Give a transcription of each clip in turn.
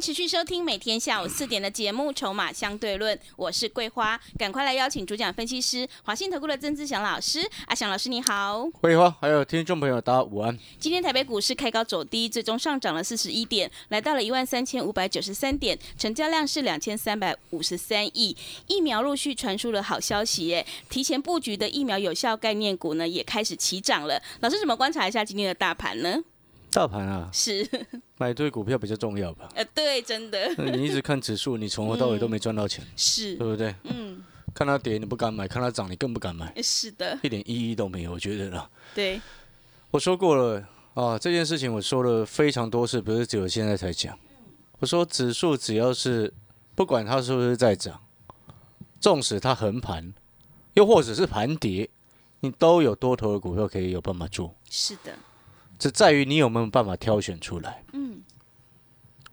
持续收听每天下午四点的节目《筹码相对论》，我是桂花，赶快来邀请主讲分析师华信投顾的曾志祥老师。阿祥老师你好，桂花还有听众朋友大家午安。今天台北股市开高走低，最终上涨了四十一点，来到了一万三千五百九十三点，成交量是两千三百五十三亿。疫苗陆续传出了好消息耶，提前布局的疫苗有效概念股呢也开始起涨了。老师怎么观察一下今天的大盘呢？大盘啊，是，买对股票比较重要吧？呃，对，真的。你一直看指数，你从头到尾都没赚到钱，是。对，不对？嗯，看它跌你不敢买，看它涨你更不敢买，是的，一点意义都没有，我觉得啦。对，我说过了啊，这件事情我说了非常多次，不是只有现在才讲。我说指数只要是不管它是不是在涨，纵使它横盘，又或者是盘跌，你都有多头的股票可以有办法做，是的，只在于你有没有办法挑选出来。嗯，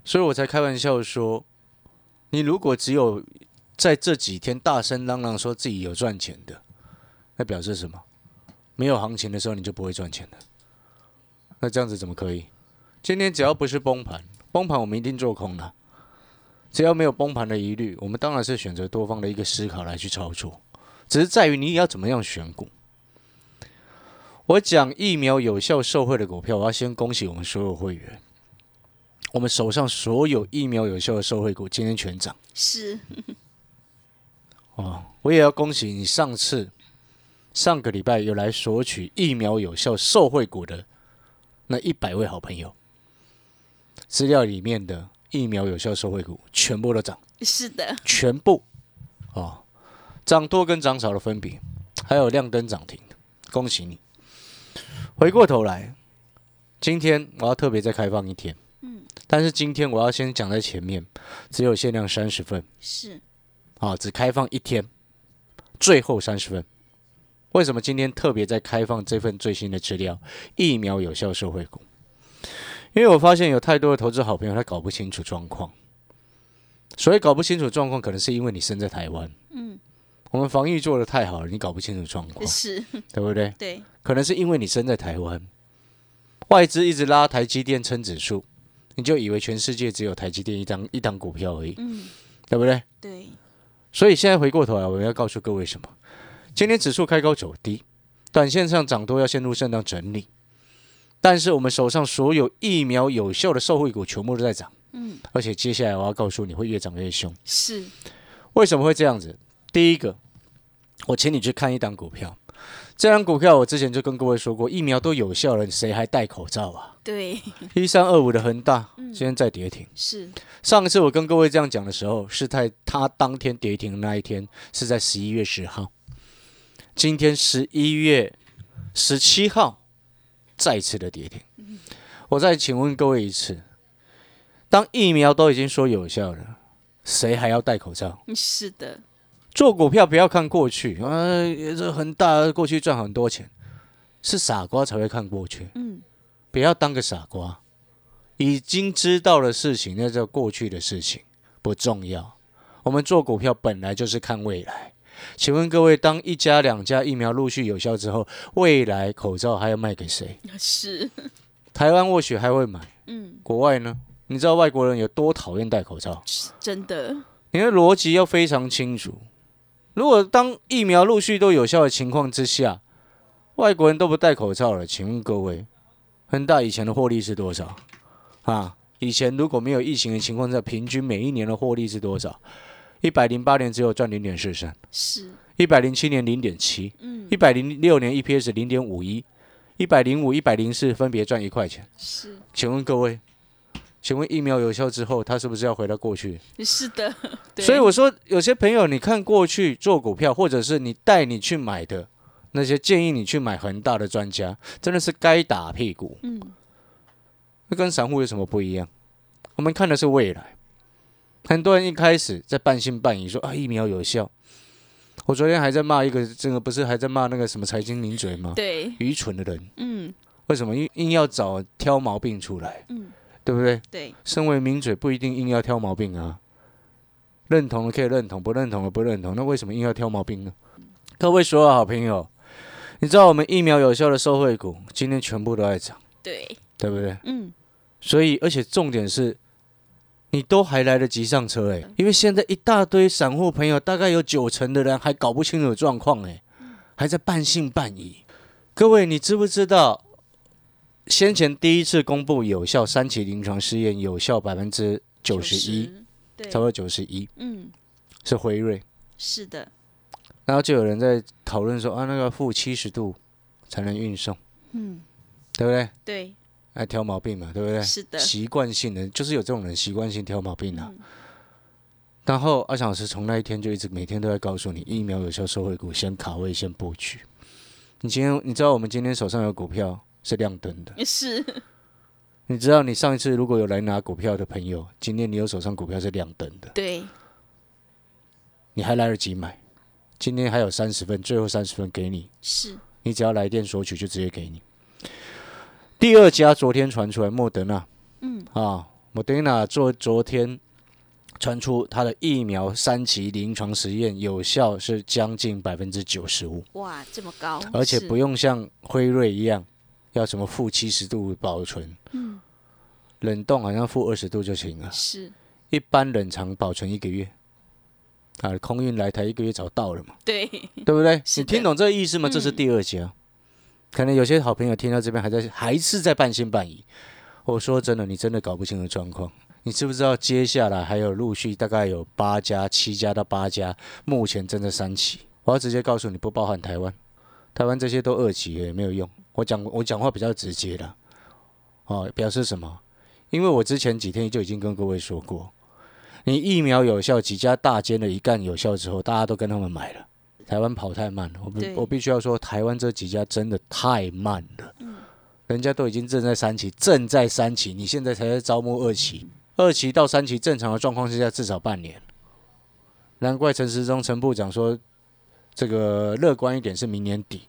所以我才开玩笑说，你如果只有在这几天大声嚷嚷说自己有赚钱的，那表示什么？没有行情的时候你就不会赚钱的。那这样子怎么可以？今天只要不是崩盘，崩盘我们一定做空的。只要没有崩盘的疑虑，我们当然是选择多方的一个思考来去操作，只是在于你要怎么样选股。我讲疫苗有效受惠的股票，我要先恭喜我们所有会员。我们手上所有疫苗有效的受惠股今天全涨是，哦！我也要恭喜你上次上个礼拜有来索取疫苗有效受惠股的那一百位好朋友，资料里面的疫苗有效受惠股全部都涨，是的，全部哦，涨多跟涨少的分别，还有亮灯涨停的，恭喜你！回过头来，今天我要特别再开放一天。嗯。但是今天我要先讲在前面，只有限量三十份。是，啊，只开放一天，最后三十份。为什么今天特别在开放这份最新的资料？疫苗有效社会股，因为我发现有太多的投资好朋友他搞不清楚状况，所以搞不清楚状况，可能是因为你身在台湾，嗯，我们防疫做的太好了，你搞不清楚状况，是，对不对？对，可能是因为你身在台湾，外资一直拉台积电撑指数，你就以为全世界只有台积电一张一档股票而已，嗯，对不对？对，所以现在回过头来，我们要告诉各位什么？今天指数开高走低，短线上涨多要陷入震荡整理，但是我们手上所有疫苗有效的受惠股全部都在涨，嗯，而且接下来我要告诉你会越涨越凶。是，为什么会这样子？第一个，我请你去看一档股票，这档股票我之前就跟各位说过，疫苗都有效了，谁还戴口罩啊？对，一三二五的恒大今天在跌停。是，上一次我跟各位这样讲的时候，是在它当天跌停的那一天，是在十一月十号。今天十一月十七号再次的跌停。我再请问各位一次：当疫苗都已经说有效了，谁还要戴口罩？是的，做股票不要看过去，啊，这很大，过去赚很多钱，是傻瓜才会看过去。嗯，不要当个傻瓜，已经知道的事情，那叫过去的事情，不重要。我们做股票本来就是看未来。请问各位，当一家两家疫苗陆续有效之后，未来口罩还要卖给谁？是，台湾或许还会买，嗯，国外呢？你知道外国人有多讨厌戴口罩？真的，你的逻辑要非常清楚。如果当疫苗陆续都有效的情况之下，外国人都不戴口罩了，请问各位，恒大以前的获利是多少？啊，以前如果没有疫情的情况下，平均每一年的获利是多少？一百零八年只有赚零点四三，是，一百零七年零点七，嗯，一百零六年 EPS 零点五一，一百零五、一百零四分别赚一块钱。是，请问各位，请问疫苗有效之后，它是不是要回到过去？是的，所以我说，有些朋友，你看过去做股票，或者是你带你去买的那些建议你去买恒大的专家，真的是该打屁股。嗯，那跟散户有什么不一样？我们看的是未来，很多人一开始在半信半疑说啊疫苗有效，我昨天还在骂一个，这个不是还在骂那个什么财经名嘴吗？对，愚蠢的人，嗯。为什么？硬硬要找挑毛病出来，嗯，对不对？对，身为名嘴不一定硬要挑毛病啊，认同的可以认同，不认同的不认同，那为什么硬要挑毛病呢？各位所有好朋友，你知道我们疫苗有效的受惠股今天全部都在涨，对，对不对？嗯所以，而且重点是，你都还来得及上车哎、因为现在一大堆散户朋友，大概有九成的人还搞不清楚状况哎，还在半信半疑。各位，你知不知道？先前第一次公布有效三期临床试验有效百分之九十一，，对，差不多九十一嗯，是辉瑞，是的，然后就有人在讨论说啊，那个负七十度才能运送，嗯，对不对？对，爱挑毛病嘛，对不对？是的习惯性的就是有这种人习惯性挑毛病啊。嗯然后阿强老师从那一天就一直每天都在告诉你，疫苗有效收回股先卡位先布局。你今天你知道我们今天手上有股票是亮灯的，是，你知道你上一次如果有来拿股票的朋友，今天你有手上股票是亮灯的，对，你还来得及买。今天还有三十份，最后三十份给你，是，你只要来电索取就直接给你。第二家昨天传出来，莫德纳。嗯，啊，莫德纳昨昨天传出它的疫苗三期临床实验有效是将近百分之九十五，哇，这么高，而且不用像辉瑞一样要什么负七十度保存，嗯，冷冻好像负二十度就行了，是，一般冷藏保存一个月。啊，空运来台一个月早到了嘛，对，对不对？你听懂这个意思吗？这是嗯第二家，可能有些好朋友听到这边还在还是在半信半疑。我说真的，你真的搞不清楚状况。你知不知道接下来还有陆续大概有八家、七家到八家，目前正在三期。我要直接告诉你，不包含台湾，台湾这些都二期也没有用。我讲我讲话比较直接的，哦，表示什么？因为我之前几天就已经跟各位说过，你疫苗有效，几家大间的一干有效之后，大家都跟他们买了。台湾跑太慢了，我必我必须要说，台湾这几家真的太慢了。嗯人家都已经正在三期，正在三期，你现在才在招募二期，二期到三期正常的状况之下至少半年。难怪陈时中陈部长说，这个乐观一点是明年底。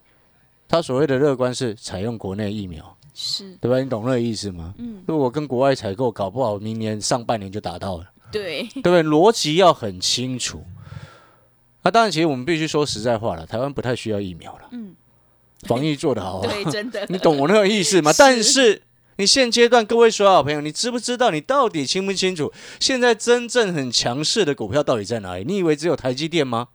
他所谓的乐观是采用国内疫苗，是，对吧？你懂那个意思吗？嗯，如果跟国外采购，搞不好明年上半年就达到了。对，对不对？逻辑要很清楚。那、当然，其实我们必须说实在话了，台湾不太需要疫苗了，嗯，防疫做得好啊，对，真的，你懂我那个意思吗？是但是你现阶段各位所有好朋友，你知不知道你到底清不清楚？现在真正很强势的股票到底在哪里？你以为只有台积电吗？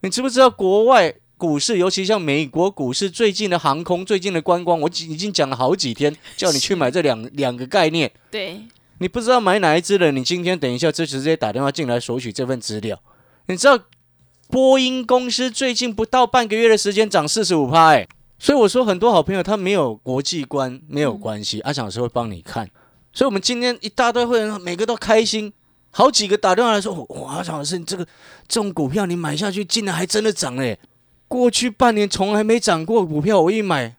你知不知道国外股市，尤其像美国股市最近的航空、最近的观光，我已已经讲了好几天，叫你去买这两两个概念。对，你不知道买哪一只的，你今天等一下就直接打电话进来索取这份资料。你知道波音公司最近不到半个月的时间涨四十五趴，哎，所以我说很多好朋友他没有国际观没有关系，阿强老师会帮你看。所以我们今天一大堆会员每个都开心，好几个打电话来说，哇，阿强老师，你这个这种股票你买下去竟然还真的涨嘞！过去半年从来没涨过股票，我一买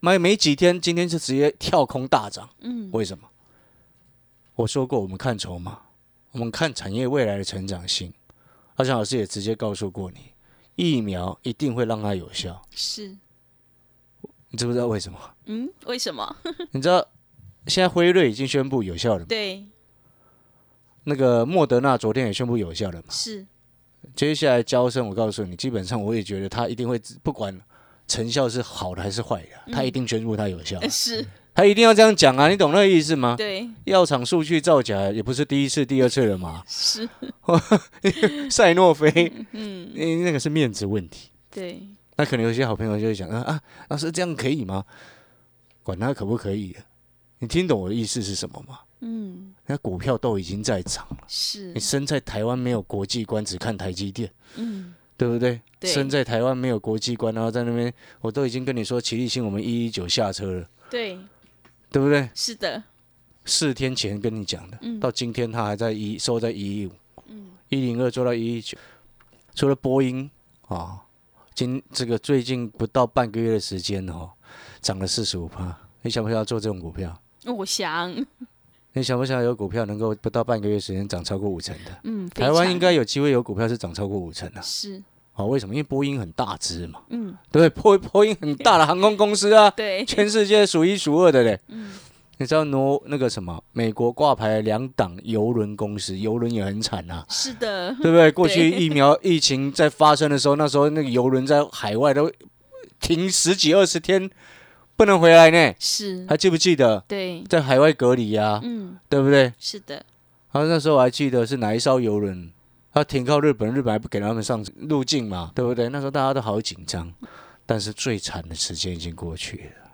买没几天，今天就直接跳空大涨，嗯，为什么？我说过，我们看筹码，我们看产业未来的成长性。阿强老师也直接告诉过你，疫苗一定会让它有效。是，你知不知道为什么？嗯，为什么？你知道现在辉瑞已经宣布有效了吗？对，那个莫德纳昨天也宣布有效了嘛？是，接下来交生，我告诉你，基本上我也觉得他一定会不管成效是好的还是坏的，他一定宣布他有效，是，他一定要这样讲啊！你懂那个意思吗？对，药厂数据造假也不是第一次、第二次了嘛。是，赛诺菲，嗯，那那个是面子问题。对，那可能有些好朋友就会讲啊啊，老师这样可以吗？管他可不可以，你听懂我的意思是什么吗？嗯，那股票都已经在涨了，是你，身在台湾没有国际观，只看台积电，嗯，对不对？对身在台湾没有国际观，然后在那边，我都已经跟你说，齐立新我们一一九下车了，对，对不对？是的，四天前跟你讲的，嗯到今天他还在一收在一一五，嗯，一零二做到一一九。除了波音啊，今这个最近不到半个月的时间哦，涨了四十五趴。你想不想要做这种股票？我想，你想不想有股票能够不到半个月时间涨超过五成的？嗯，台湾应该有机会有股票是涨超过五成的、是，哦、为什么？因为波音很大只嘛，嗯，对不对？波 波音很大的航空公司啊，对，全世界数一数二的嘞。嗯你知道挪那个什么美国挂牌两档邮轮公司，邮轮也很惨呐、是的，对不对？过去疫苗疫情在发生的时候，那时候那个邮轮在海外都停十几二十天，不能回来呢。是，还记不记得对，在海外隔离呀、嗯，对不对？是的，然后那时候我还记得是哪一艘游轮，它停靠日本，日本还不给他们上入境嘛，对不对？那时候大家都好紧张，但是最惨的时间已经过去了。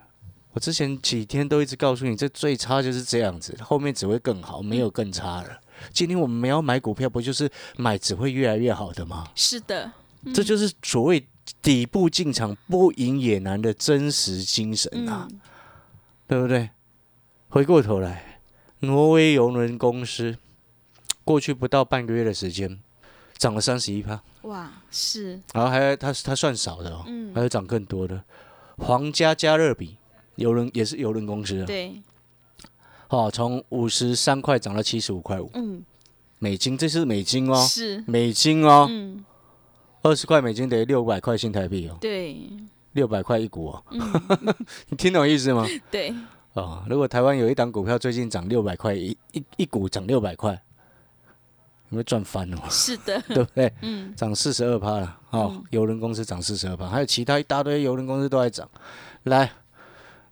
我之前几天都一直告诉你，这最差就是这样子，后面只会更好，没有更差了。今天我们要买股票，不就是买只会越来越好的吗？是的，这就是所谓底部进场不赢也难的真实精神啊，嗯，对不对？回过头来，挪威邮轮公司过去不到半个月的时间，涨了三十一趴，哇，是，然后还它它算少的哦，嗯。还有涨更多的。皇家加勒比邮轮也是邮轮公司啊，对，哦，从五十三块涨到七十五块五。嗯，美金，这是美金哦，是，美金哦，嗯，二十块美金等于六百块新台币哦，对，六百块一股哦，嗯，你听懂意思吗？对，哦、如果台湾有一档股票最近涨六百块，一一一股涨六百块，有没有赚翻哦？是的，对不对？嗯，涨四十二趴了，哦，邮轮公司涨四十二趴，还有其他一大堆邮轮公司都在涨。来，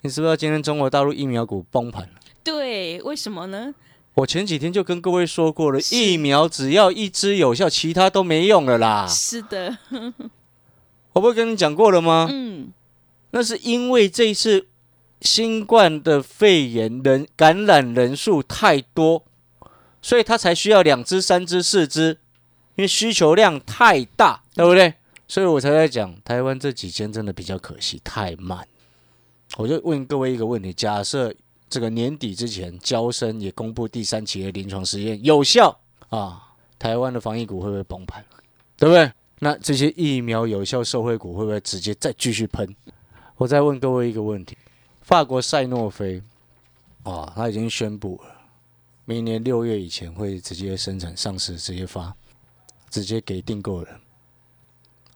你知不知道今天中国大陆疫苗股崩盘？对，为什么呢？我前几天就跟各位说过了，疫苗只要一支有效，其他都没用了啦。是的，我不是跟你讲过了吗？嗯，那是因为这一次新冠的肺炎人感染人数太多，所以他才需要两支、三支、四支，因为需求量太大，对不对？所以我才在讲台湾这几间真的比较可惜，太慢。我就问各位一个问题：假设这个年底之前，交生也公布第三期的临床实验有效啊，台湾的防疫股会不会崩盘？对不对？那这些疫苗有效受惠股会不会直接再继续喷？我再问各位一个问题：法国赛诺菲啊，他已经宣布了，明年六月以前会直接生产上市，直接发，直接给订购人。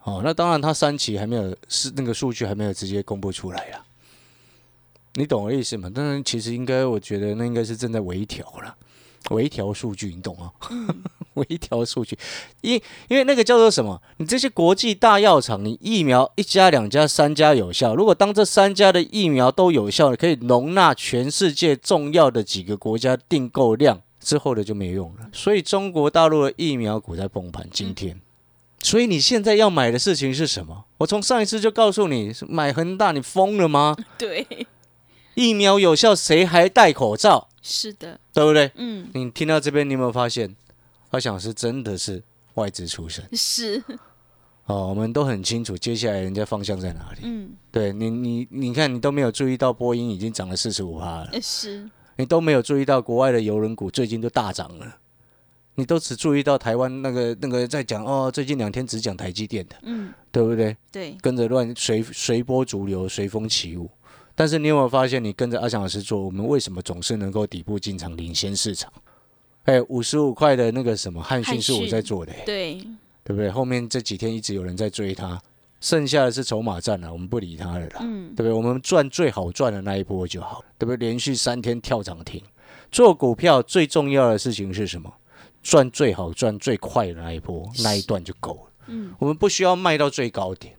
哦，那当然，他三期还没有是那个数据还没有直接公布出来呀。你懂我的意思吗？当然，其实应该，我觉得那应该是正在微调了，微调数据，你懂吗？微调数据，因因为那个叫做什么？你这些国际大药厂，你疫苗一家、两家、三家有效，如果当这三家的疫苗都有效，可以容纳全世界重要的几个国家订购量之后的就没用了。所以中国大陆的疫苗股在崩盘，今天。所以你现在要买的事情是什么？我从上一次就告诉你，买恒大，你疯了吗？对，疫苗有效，谁还戴口罩？是的，对不对？嗯，你听到这边，你有没有发现，阿想是真的是外资出身是，哦？我们都很清楚接下来人家方向在哪里。嗯，对你，你你看，你都没有注意到波音已经涨了四十五趴了，是，你都没有注意到国外的邮轮股最近都大涨了，你都只注意到台湾那个那个在讲哦，最近两天只讲台积电的，嗯，对不对？对，跟着乱随随波逐流，随风起舞。但是你有没有发现，你跟着阿翔老师做，我们为什么总是能够底部进场，领先市场？哎，五十五块的那个什么汉讯是我在做的、对，对不对？后面这几天一直有人在追它，剩下的是筹码战了，我们不理它了啦，嗯，对不对？我们赚最好赚的那一波就好，对不对？连续三天跳涨停，做股票最重要的事情是什么？赚最好赚最快的那一波，那一段就够了。嗯，我们不需要卖到最高点，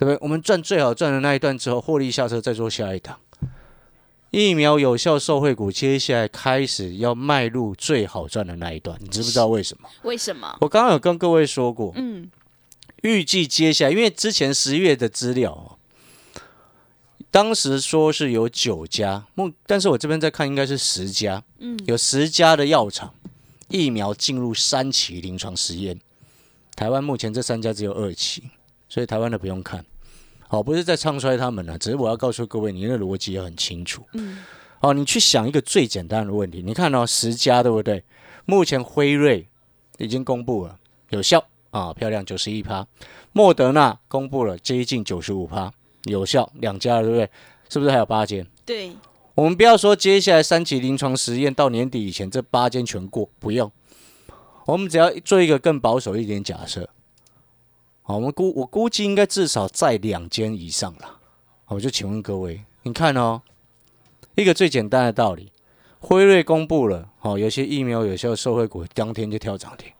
对不对？我们赚最好赚的那一段之后，获利下车再做下一档。疫苗有效受惠股，接下来开始要迈入最好赚的那一段，你知不知道为什么？为什么？我刚刚有跟各位说过，嗯，预计接下来，因为之前十月的资料哦，当时说是有九家，目，但是我这边在看应该是十家，嗯，有十家的药厂疫苗进入三期临床实验。台湾目前这三家只有二期，所以台湾的不用看。好，不是在唱衰他们呢，只是我要告诉各位，你的逻辑也很清楚。嗯，好，你去想一个最简单的问题，你看哦、十家对不对？目前辉瑞已经公布了有效啊，漂亮九十一趴。莫德纳公布了接近九十五趴有效，两家了对不对？是不是还有八间？对，我们不要说接下来三期临床实验到年底以前这八间全过，不用。我们只要做一个更保守一点假设，好，我们估我估计应该至少在两间以上了。好我就请问各位，你看哦，一个最简单的道理，辉瑞公布了，好，有些疫苗有效受惠股当天就跳涨停。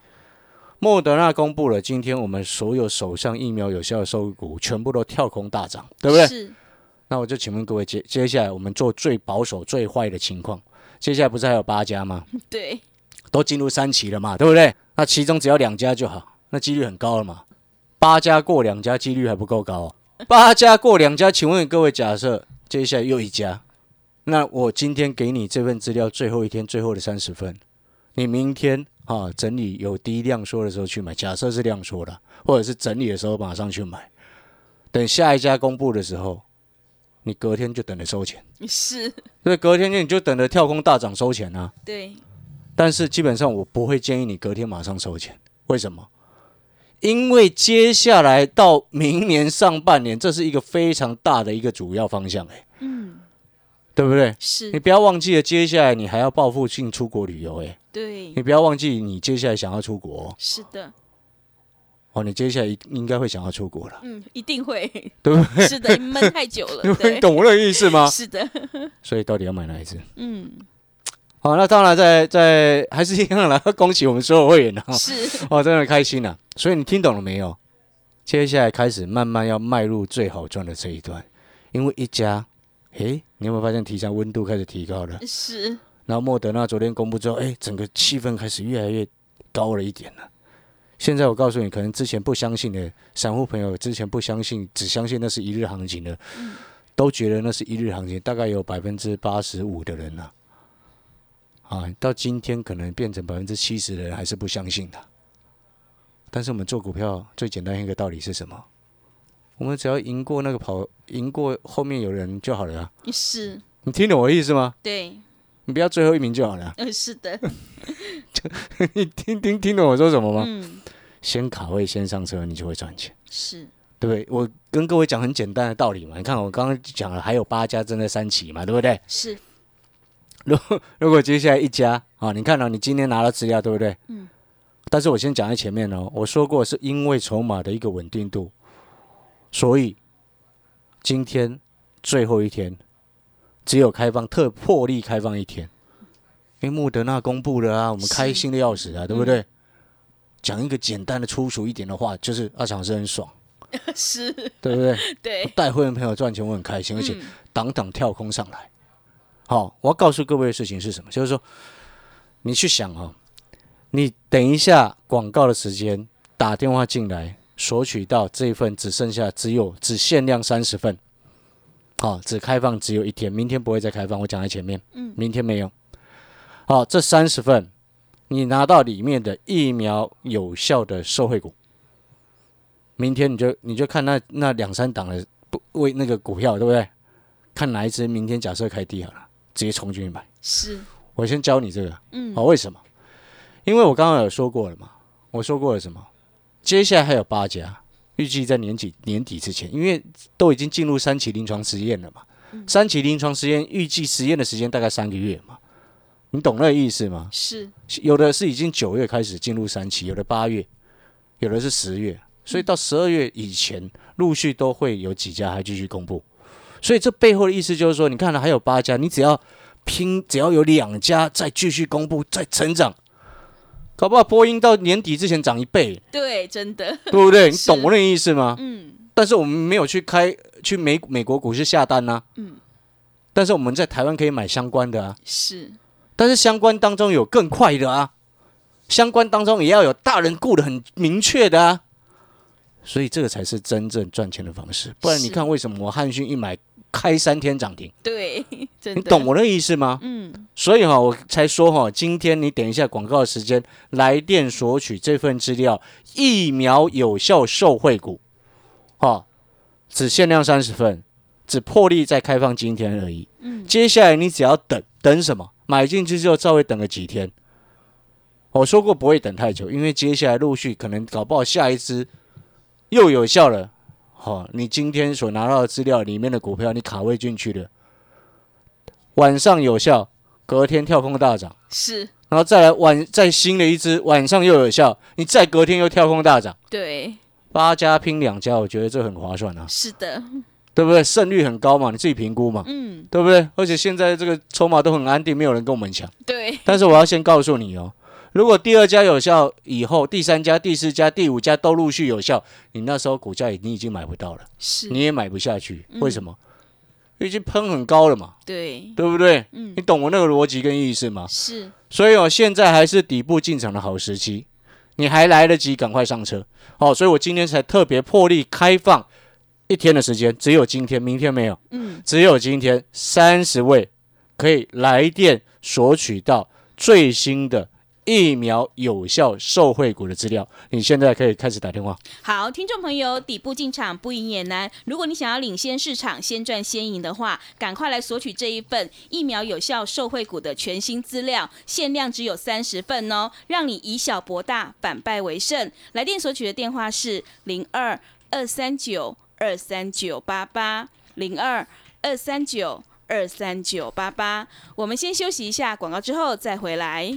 莫德纳公布了，今天我们所有手上疫苗有效的受惠股全部都跳空大涨，对不对？是，那我就请问各位，接接下来我们做最保守、最坏的情况，接下来不是还有八家吗？对，都进入三期了嘛，对不对？那其中只要两家就好，那几率很高了嘛。八家过两家，几率还不够高、哦。八家过两家，请问各位，假设接下来又一家，那我今天给你这份资料，最后一天最后的三十份，你明天啊整理有低量缩的时候去买，假设是量缩的，或者是整理的时候马上去买，等下一家公布的时候，你隔天就等着收钱，是，所以隔天你就等着跳空大涨收钱啊。对，但是基本上我不会建议你隔天马上收钱，为什么？因为接下来到明年上半年，这是一个非常大的一个主要方向、欸，嗯，对不对？是。你，不要忘记了，接下来你还要报复性出国旅游、欸，对。你，不要忘记你接下来想要出国哦。是的，哦，你接下来一应该会想要出国了，嗯，一定会，对不对？是的，闷太久了，你对，懂我的意思吗？是的，所以到底要买哪一只？嗯，好，那当然在在还是一样了，恭喜我们所有会员啊！是，哇，真的开心啊！所以你听懂了没有？接下来开始慢慢要迈入最好赚的这一段，因为一家，诶，你有没有发现题材温度开始提高了？是，然后莫德纳昨天公布之后，诶，整个气氛开始越来越高了一点了。现在我告诉你，可能之前不相信的散户朋友，之前不相信，只相信那是一日行情的，都觉得那是一日行情，大概有百分之八十五的人呐、啊，到今天可能变成百分之七十的人还是不相信的。但是我们做股票最简单一个道理是什么？我们只要赢过那个跑，赢过后面有人就好了啊！是，你听懂我的意思吗？对，你不要最后一名就好了。呃，是的，你听听听懂我说什么吗？嗯，先卡位，先上车，你就会赚钱，是，对不对？我跟各位讲很简单的道理嘛。你看我刚刚讲了，还有八家正在三起嘛，对不对？是，如如果接下来一家啊，你看到、你今天拿了资料，对不对？嗯。但是我先讲在前面哦，我说过是因为筹码的一个稳定度，所以今天最后一天只有开放特破例开放一天，因为莫德纳公布了啊，我们开心的要死啊，对不对？讲一个简单的粗俗一点的话，就是阿强是很爽，是，对不对？对，带会员朋友赚钱，我很开心，而且嗯档档跳空上来。好，我要告诉各位的事情是什么？就是说，你去想哦，你等一下广告的时间打电话进来索取到这一份，只剩下只有只限量三十份，好，只开放只有一天，明天不会再开放。我讲在前面，嗯明天没有。好，这三十份你拿到里面的疫苗有效的受惠股，明天你就你就看那那两三档的不为那个股票，对不对？看哪一只明天假设开低好了，直接冲进去买。是，我先教你这个，嗯好、，为什么？因为我刚刚有说过了嘛，我说过了什么？接下来还有八家，预计在年底年底之前，因为都已经进入三期临床实验了嘛。三期临床实验预计实验的时间大概三个月嘛，你懂那个意思吗？是，有的是已经九月开始进入三期，有的八月，有的是十月，所以到十二月以前，陆续都会有几家还继续公布。所以这背后的意思就是说，你看了还有八家，你只要拼，只要有两家再继续公布，再成长，搞不好波音到年底之前涨一倍，对，真的，对不对？你懂我那个意思吗？嗯，但是我们没有去开去美美国股市下单呐、嗯，但是我们在台湾可以买相关的啊。是，但是相关当中有更快的啊，相关当中也要有大人顾得很明确的啊，所以这个才是真正赚钱的方式。不然你看为什么我汉逊一买开三天涨停，对，真的，你懂我的意思吗？嗯，所以哈、我才说哈、今天你等一下广告时间来电索取这份资料，疫苗有效受惠股，哈、只限量三十份，只破例再开放今天而已。嗯，接下来你只要等等什么？买进去之后稍微等个几天。我说过不会等太久，因为接下来陆续可能搞不好下一支又有效了。好、你今天所拿到的资料里面的股票，你卡位进去的，晚上有效，隔天跳空大涨，是，然后再来晚再新的一只，晚上又有效，你再隔天又跳空大涨，对，八家拼两家，我觉得这很划算啊，是的，对不对？胜率很高嘛，你自己评估嘛，嗯，对不对？而且现在这个筹码都很安定，没有人跟我们抢。对，但是我要先告诉你哦，如果第二家有效以后，第三家、第四家、第五家都陆续有效，你那时候股价你已经买不到了，是，你也买不下去。嗯为什么？已经喷很高了嘛，对，对不对？嗯你，懂我那个逻辑跟意思吗？是，所以哦，现在还是底部进场的好时机，你还来得及，赶快上车。哦，所以我今天才特别破例开放一天的时间，只有今天，明天没有。嗯，只有今天三十位可以来电索取到最新的疫苗有效受惠股的资料。你现在可以开始打电话。好，听众朋友，底部进场不赢也难。如果你想要领先市场、先赚先赢的话，赶快来索取这一份疫苗有效受惠股的全新资料，限量只有三十份哦，让你以小博大，反败为胜。来电索取的电话是零二二三九二三九八八零二二三九二三九八八。我们先休息一下广告，之后再回来。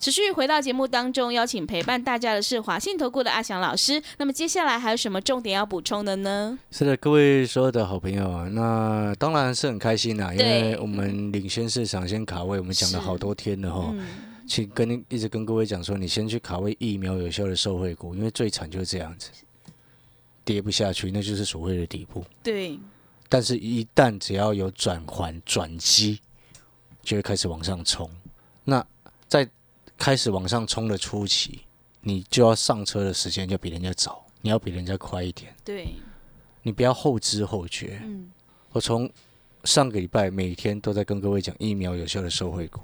持续回到节目当中，邀请陪伴大家的是华信投顾的阿翔老师。那么接下来还有什么重点要补充的呢？是的，各位所有的好朋友啊，那当然是很开心啦，因为我们领先市场，先卡位，我们讲了好多天了哈。嗯，去跟一直跟各位讲说，你先去卡位疫苗有效的受惠股，因为最惨就是这样子，跌不下去，那就是所谓的底部。对，但是，一旦只要有转环转机，就会开始往上冲。那在开始往上冲的初期，你就要上车的时间就比人家早，你要比人家快一点，对，你不要后知后觉。嗯，我从上个礼拜每天都在跟各位讲疫苗有效的受惠股，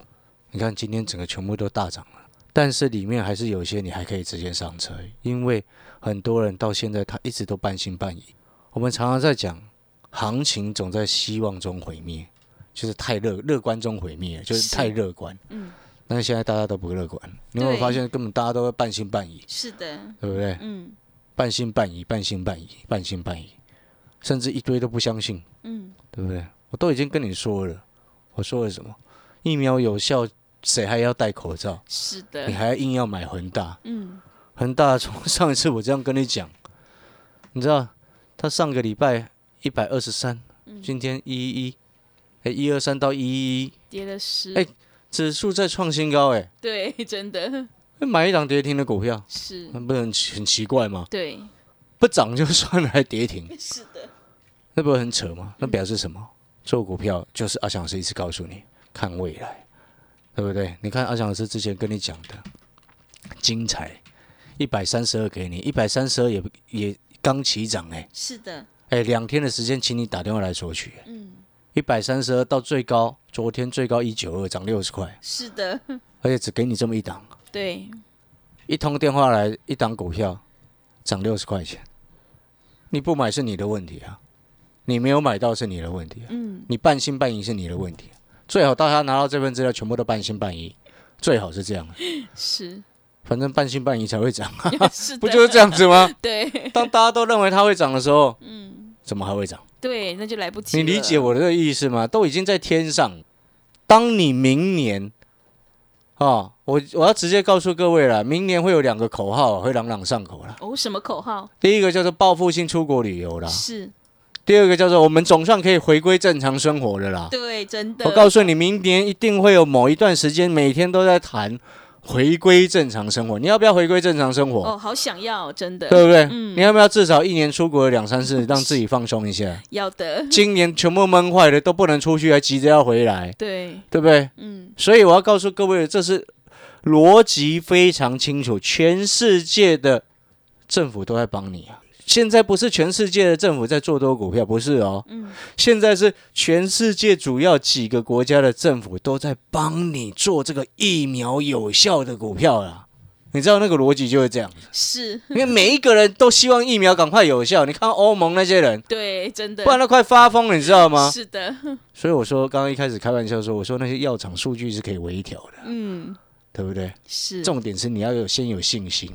你看今天整个全部都大涨了，但是里面还是有一些你还可以直接上车，因为很多人到现在他一直都半信半疑。我们常常在讲，行情总在希望中毁灭，就是太乐乐观中毁灭，就是是太乐观。嗯，但是现在大家都不乐观，你有没有发现根本大家都会半信半疑，是的，对不对？嗯半信半疑，半信半疑，半信半疑，甚至一堆都不相信。嗯，对不对？我都已经跟你说了，我说了什么？疫苗有效，谁还要戴口罩？是的你，还硬要买恒大？嗯，恒大从上一次我这样跟你讲，你知道，他上个礼拜一百二十三，嗯今天一一一，哎，一二三到一一一，跌了十，哎指数在创新高，哎，对，真的。买一档跌停的股票，是，那不是很很奇怪吗？对，不涨就算了，还跌停，是的，那不是很扯吗？那表示什么？做股票就是阿翔老师一直告诉你看未来，对不对？你看阿翔老师之前跟你讲的精彩，一百三十二给你，一百三十二也也刚起涨哎、是的，哎，两天的时间，请你打电话来索取，嗯，一百三十二到最高，昨天最高一九二，涨六十块，是的，而且只给你这么一档，对，一通电话来一档股票涨六十块钱，你不买是你的问题啊，你没有买到是你的问题啊。嗯，你半信半疑是你的问题。最好大家拿到这份资料，全部都半信半疑，最好是这样。是，反正半信半疑才会涨，不就是这样子吗？对，当大家都认为它会涨的时候，嗯，怎么还会涨？对，那就来不及你，理解我的这个意思吗？都已经在天上。当你明年，啊，我我要直接告诉各位了，明年会有两个口号会朗朗上口了。哦，什么口号？第一个叫做报复性出国旅游啦，是，第二个叫做我们总算可以回归正常生活了啦。对，真的，我告诉你，明年一定会有某一段时间，每天都在谈回归正常生活。你要不要回归正常生活？哦，好想要，真的，对不对？嗯你要不要至少一年出国两三次，让自己放松一下？要的，今年全部闷坏了，都不能出去，还急着要回来，对，对不对？嗯，所以我要告诉各位，这是逻辑非常清楚，全世界的政府都在帮你啊，现在不是全世界的政府在做多股票，不是哦。嗯，现在是全世界主要几个国家的政府都在帮你做这个疫苗有效的股票了。你知道那个逻辑就是这样子，是因为每一个人都希望疫苗赶快有效。你看欧盟那些人，对，真的不然都快发疯了，你知道吗？是的，所以我说，刚刚一开始开玩笑说，我说那些药厂数据是可以微调的，嗯，对不对？是重点是你要有先有信心，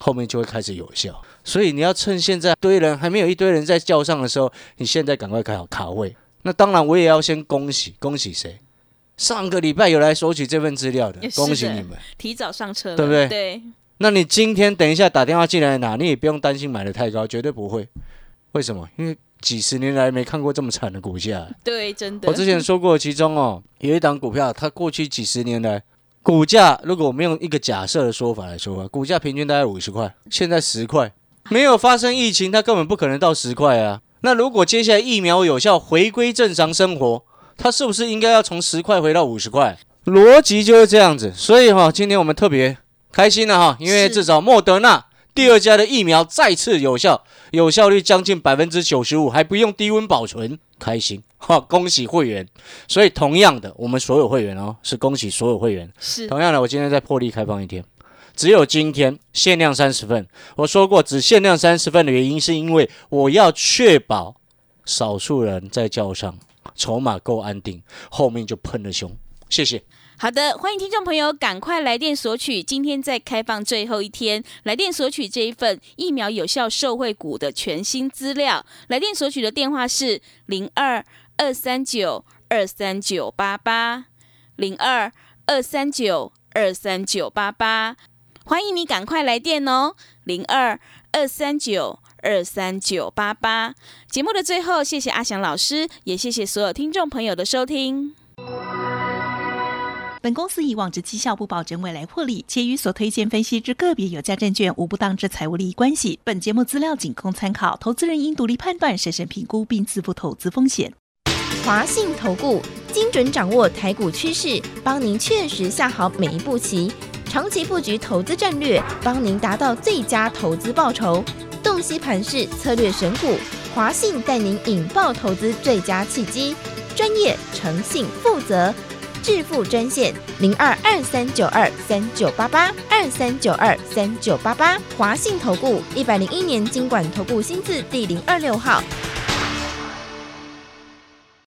后面就会开始有效。所以你要趁现在堆人还没有一堆人在叫上的时候，你现在赶快卡好卡位。那当然，我也要先恭喜恭喜谁？上个礼拜有来索取这份资料的恭喜你们。提早上车，对不对对，那你今天等一下打电话进来拿，你也不用担心买的太高，绝对不会。为什么？因为几十年来没看过这么惨的股价。对，真的。我之前说过，其中哦有一档股票，它过去几十年来股价，如果我们用一个假设的说法来说啊，股价平均大概五十块，现在十块，没有发生疫情，它根本不可能到十块啊。那如果接下来疫苗有效，回归正常生活，它是不是应该要从十块回到五十块？逻辑就是这样子。所以哈、今天我们特别开心了哈，因为至少莫德纳第二家的疫苗再次有效，有效率将近百分之九十五，还不用低温保存，开心 哈！恭喜会员。所以同样的，我们所有会员哦，是恭喜所有会员。是同样的，我今天在破例开放一天，只有今天限量三十份。我说过，只限量三十份的原因，是因为我要确保少数人在叫上，筹码够安定，后面就喷了凶。谢谢。好的，欢迎听众朋友赶快来电索取，今天在开放最后一天，来电索取这一份疫苗有效受惠股的全新资料。来电索取的电话是零二二三九二三九八八零二二三九二三九八八，欢迎你赶快来电哦，零二二三九。二三九八八，节目的最后，谢谢阿翔老师，也谢谢所有听众朋友的收听。本公司以往之绩效不保证未来获利，且与所推荐分析之个别有价证券无不当之财务利益关系。本节目资料仅供参考，投资人应独立判断、审慎评估并自负投资风险。华信投顾精准掌握台股趋势，帮您确实下好每一步棋，长期布局投资战略，帮您达到最佳投资报酬。洞悉盘势策略选股，华信带您引爆投资最佳契机，专业、诚信、负责。致富专线零二二三九二三九八八二三九二三九八八，华信投顾一百零一年经管投顾新字第零二六号。